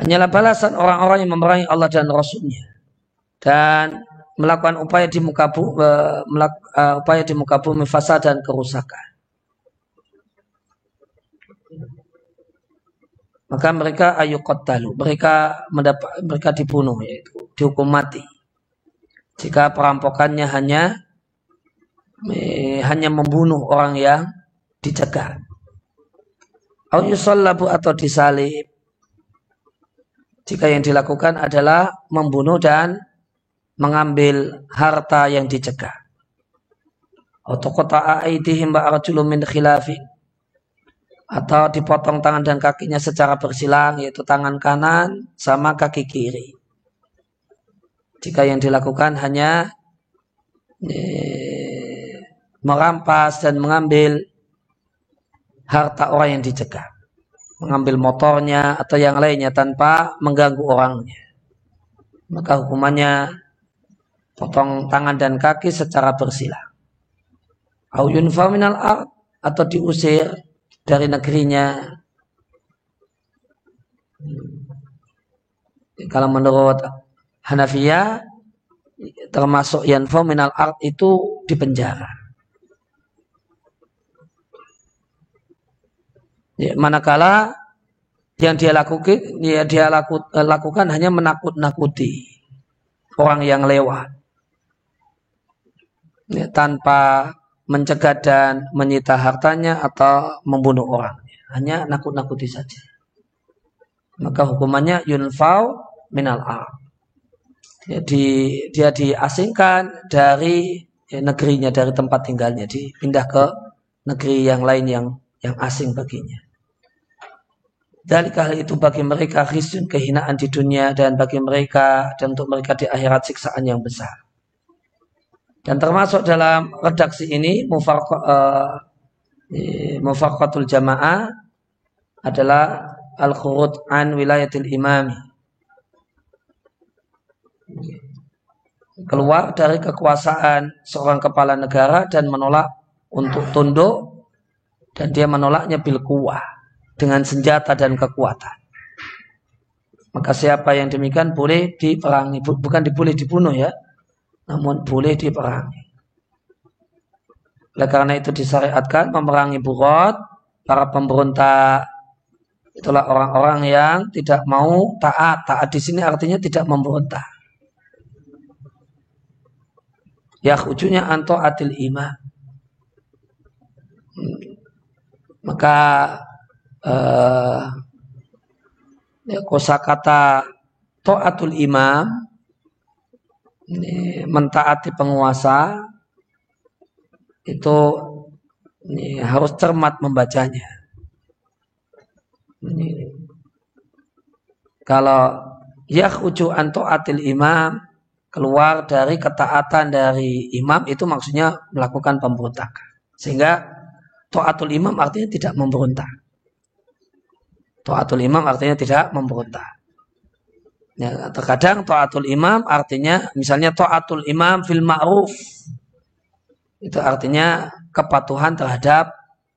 Hanyalah balasan orang-orang yang memerangi Allah dan Rasulnya dan melakukan upaya di muka bumi, uh, upaya di muka bumi fasad dan kerusakan. Maka mereka ayu kotalu, mereka mendapat mereka dibunuh yaitu dihukum mati. Jika perampokannya hanya eh, hanya membunuh orang yang dicegah. Au yusallabu atau disalib. Jika yang dilakukan adalah membunuh dan mengambil harta yang dicegah. Atau. Atau dipotong tangan dan kakinya secara bersilang, yaitu tangan kanan sama kaki kiri. Jika yang dilakukan hanya eh, merampas dan mengambil harta orang yang dicegah. Mengambil motornya atau yang lainnya tanpa mengganggu orangnya. Maka hukumannya potong tangan dan kaki secara bersila. Au minal atau diusir dari negerinya. Kalau menurut Hanafiya termasuk yanfa minal art itu dipenjara. Ya, manakala yang dia lakukan, ya dia laku, lakukan hanya menakut-nakuti orang yang lewat. Ya, tanpa mencegah dan menyita hartanya atau membunuh orang. Hanya nakut-nakuti saja. Maka hukumannya yunfau minal ar. Jadi dia diasingkan dari ya, negerinya, dari tempat tinggalnya, dipindah ke negeri yang lain yang yang asing baginya. Dari hal itu bagi mereka khisyun kehinaan di dunia dan bagi mereka dan untuk mereka di akhirat siksaan yang besar. Dan termasuk dalam redaksi ini mufarqatul uh, jamaah adalah al-khurud an wilayatil imami. Keluar dari kekuasaan seorang kepala negara dan menolak untuk tunduk dan dia menolaknya bil kuwah dengan senjata dan kekuatan. Maka siapa yang demikian boleh diperangi, bukan boleh dibunuh ya, namun boleh diperangi. Oleh karena itu disyariatkan memerangi burat, para pemberontak, itulah orang-orang yang tidak mau taat. Taat di sini artinya tidak memberontak. Ya ujungnya anto atil iman. Hmm. Maka uh, ya, kosakata to'atul imam ini, mentaati penguasa itu ini, harus cermat membacanya. Ini, kalau yakhruju anto atil imam keluar dari ketaatan dari imam itu maksudnya melakukan pemberontakan. Sehingga to'atul imam artinya tidak memberontak. To'atul imam artinya tidak memberontak. Ya, terkadang to'atul imam artinya misalnya to'atul imam fil ma'ruf. Itu artinya kepatuhan terhadap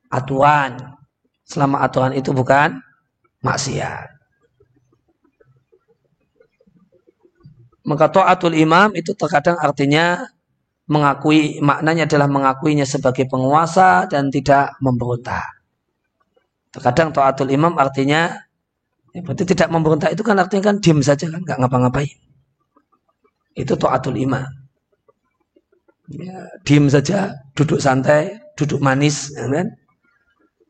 aturan. Selama aturan itu bukan maksiat. Maka to'atul imam itu terkadang artinya mengakui maknanya adalah mengakuinya sebagai penguasa dan tidak memberontak. Terkadang taatul imam artinya ya berarti tidak memberontak itu kan artinya kan diam saja kan nggak ngapa-ngapain. Itu taatul imam. Ya, diam saja, duduk santai, duduk manis, ya kan?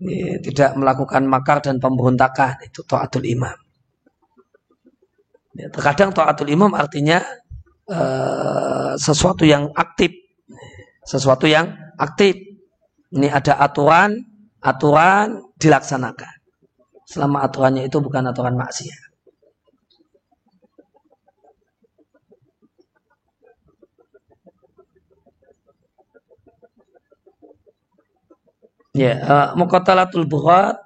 Ya, tidak melakukan makar dan pemberontakan itu taatul imam. Ya, terkadang taatul imam artinya uh, sesuatu yang aktif, sesuatu yang aktif. Ini ada aturan, aturan dilaksanakan. Selama aturannya itu bukan aturan maksiat. Ya, uh, mukotalatul burat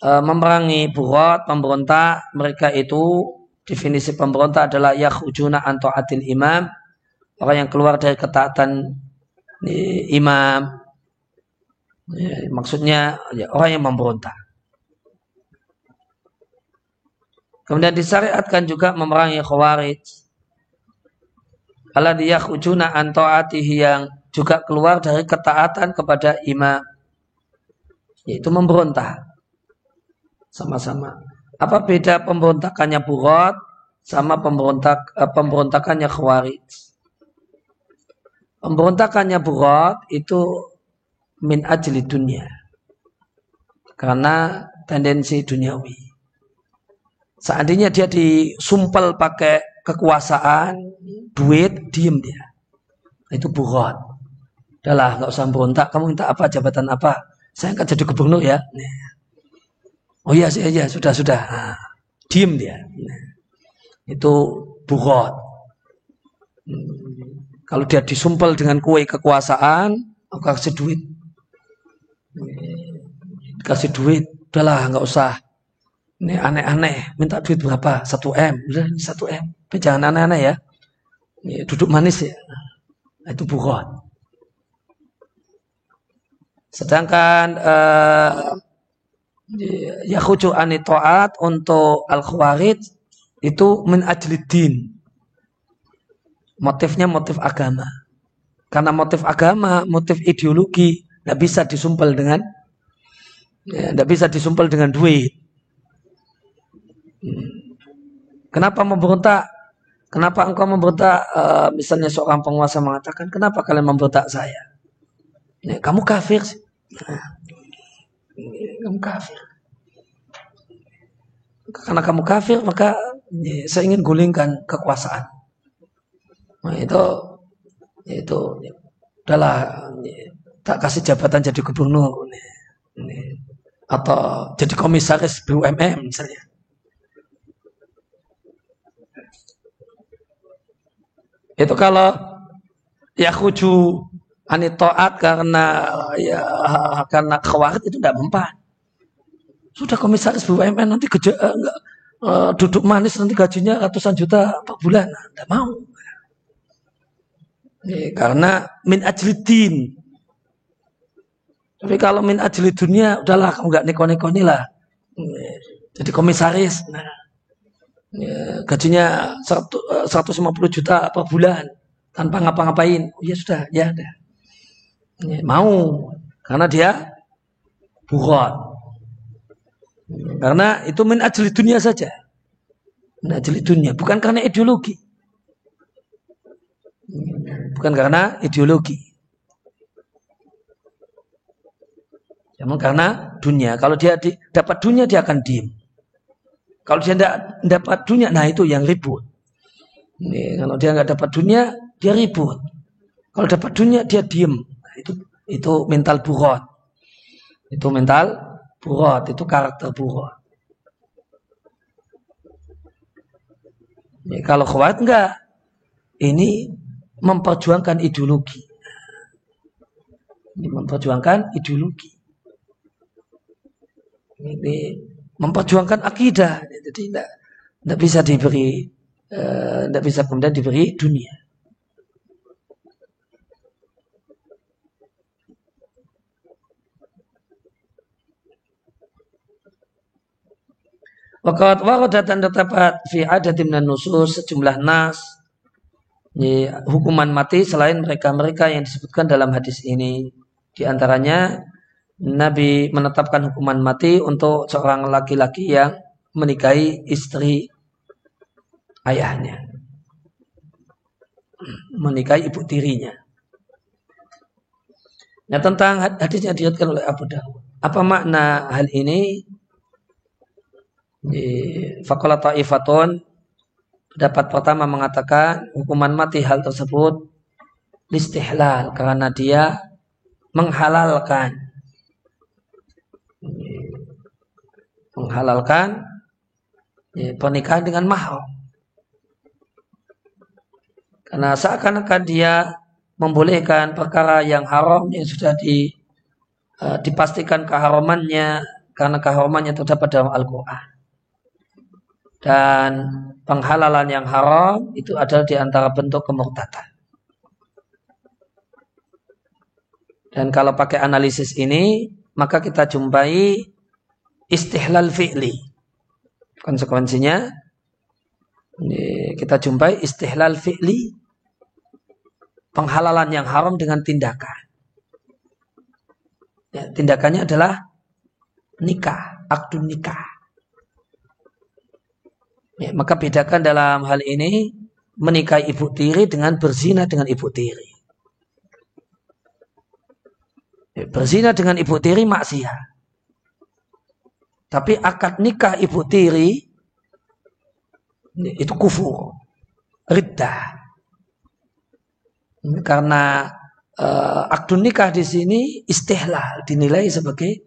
uh, memerangi burat, pemberontak, mereka itu definisi pemberontak adalah yakhujuna anto atil imam, orang yang keluar dari ketaatan imam, Ya, maksudnya ya, orang yang memberontak. Kemudian disyariatkan juga memerangi khawarij. Alladhi yakhujuna an ta'atihi yang juga keluar dari ketaatan kepada imam. Yaitu memberontak. Sama-sama. Apa beda pemberontakannya Burat sama pemberontak eh, pemberontakannya Khawarij? Pemberontakannya Burat itu min ajli dunia. Karena tendensi duniawi. Seandainya dia disumpel pakai kekuasaan, duit, diem dia. Itu burat. Udahlah, nggak usah berontak. Kamu minta apa, jabatan apa? Saya nggak jadi gubernur ya. Oh iya, iya, iya, sudah, sudah. Nah, diem dia. Nah, itu burat. Hmm. Kalau dia disumpel dengan kue kekuasaan, aku kasih duit. Kasih duit, udahlah nggak usah. Ini aneh-aneh, minta duit berapa? Satu M, udah ini satu M. Tapi jangan aneh-aneh ya. Ini duduk manis ya. Nah, itu buron. Sedangkan uh, ya khuju anitoat untuk al khawarij itu min ajlidin motifnya motif agama. Karena motif agama, motif ideologi, tidak bisa disumpel dengan ya, tidak bisa disumpel dengan duit. Hmm. Kenapa memberontak? Kenapa engkau memberontak? Uh, misalnya seorang penguasa mengatakan, kenapa kalian memberontak saya? Ya, kamu kafir. Nah, kamu kafir. Karena kamu kafir, maka ya, saya ingin gulingkan kekuasaan. Nah, itu itu udahlah tak kasih jabatan jadi gubernur atau jadi komisaris BUMN misalnya. Itu kalau ya kuju ani taat karena ya karena khawatir itu tidak mempan. Sudah komisaris BUMN nanti kerja enggak uh, duduk manis nanti gajinya ratusan juta per bulan, tidak mau. Ya, karena min ajlidin. Tapi kalau min ajlid dunia, udahlah kamu gak neko-neko lah. Jadi komisaris. Nah, ya, gajinya 150 juta per bulan tanpa ngapa-ngapain. Oh, ya sudah, ya ada. Ya, mau karena dia bukan. Karena itu min ajlid dunia saja. Min ajlid dunia, bukan karena ideologi. Bukan karena ideologi. Namun karena dunia. Kalau dia di, dapat dunia dia akan diem. Kalau dia tidak dapat dunia, nah itu yang ribut. Ini, kalau dia nggak dapat dunia, dia ribut. Kalau dapat dunia, dia diem. Nah, itu itu mental burot. Itu mental burot. Itu karakter burot. Ini, kalau kuat enggak, ini memperjuangkan ideologi. Ini memperjuangkan ideologi. Ini memperjuangkan akidah. Jadi tidak tidak bisa diberi tidak uh, bisa kemudian diberi dunia. Wakat waradatan terdapat fi adatim dan nusus sejumlah nas hukuman mati selain mereka-mereka yang disebutkan dalam hadis ini. Di antaranya Nabi menetapkan hukuman mati untuk seorang laki-laki yang menikahi istri ayahnya. Menikahi ibu tirinya. Nah tentang hadisnya diriatkan oleh Abu Dawud. Apa makna hal ini? Fakola ta'ifatun Pendapat pertama mengatakan hukuman mati hal tersebut istihlal karena dia menghalalkan menghalalkan ya, pernikahan dengan mahram. Karena seakan-akan dia membolehkan perkara yang haram yang sudah di, uh, dipastikan keharamannya karena keharamannya terdapat dalam Al-Quran dan penghalalan yang haram itu adalah di antara bentuk kemurtadan. Dan kalau pakai analisis ini, maka kita jumpai istihlal fi'li. Konsekuensinya kita jumpai istihlal fi'li penghalalan yang haram dengan tindakan. Ya, tindakannya adalah nikah, akdu nikah. Ya, maka bedakan dalam hal ini menikahi ibu tiri dengan berzina dengan ibu tiri. Ya, berzina dengan ibu tiri maksiat. Tapi akad nikah ibu tiri itu kufur, riddah. Karena uh, akdu nikah di sini istihlal dinilai sebagai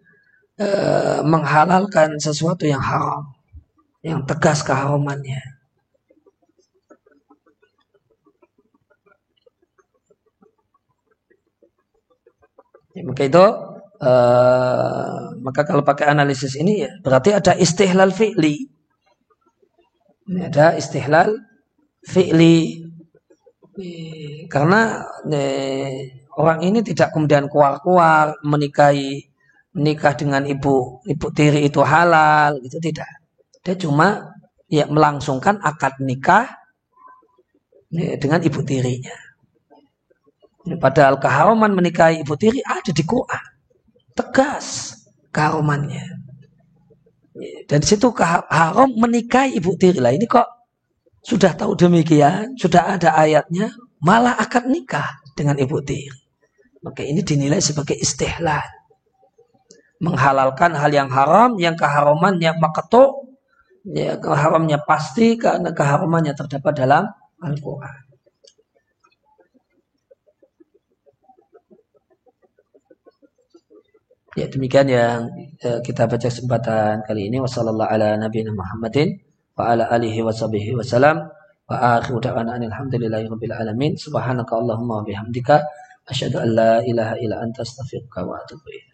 uh, menghalalkan sesuatu yang haram, yang tegas keharamannya. Ya, maka itu Uh, maka kalau pakai analisis ini ya berarti ada istihlal fi'li. Ini ada istihlal fi'li. Karena eh, orang ini tidak kemudian keluar-keluar menikahi menikah dengan ibu ibu tiri itu halal itu tidak. Dia cuma ya melangsungkan akad nikah ya, dengan ibu tirinya. Padahal keharaman menikahi ibu tiri ada di Quran tegas keharumannya. Dan situ haram menikahi ibu tiri lah. Ini kok sudah tahu demikian, sudah ada ayatnya, malah akad nikah dengan ibu tiri. Maka ini dinilai sebagai istihlal. Menghalalkan hal yang haram, yang keharumannya maketuk, ya, keharamnya pasti karena keharumannya terdapat dalam Al-Quran. Ya demikian yang eh, kita baca kesempatan kali ini. Wassalamualaikum Muhammadin wa ala alihi wa sahbihi wasallam. Wa akhiru da'wana alhamdulillahi rabbil alamin. Subhanaka wa bihamdika. Asyhadu an la ilaha wa atubu.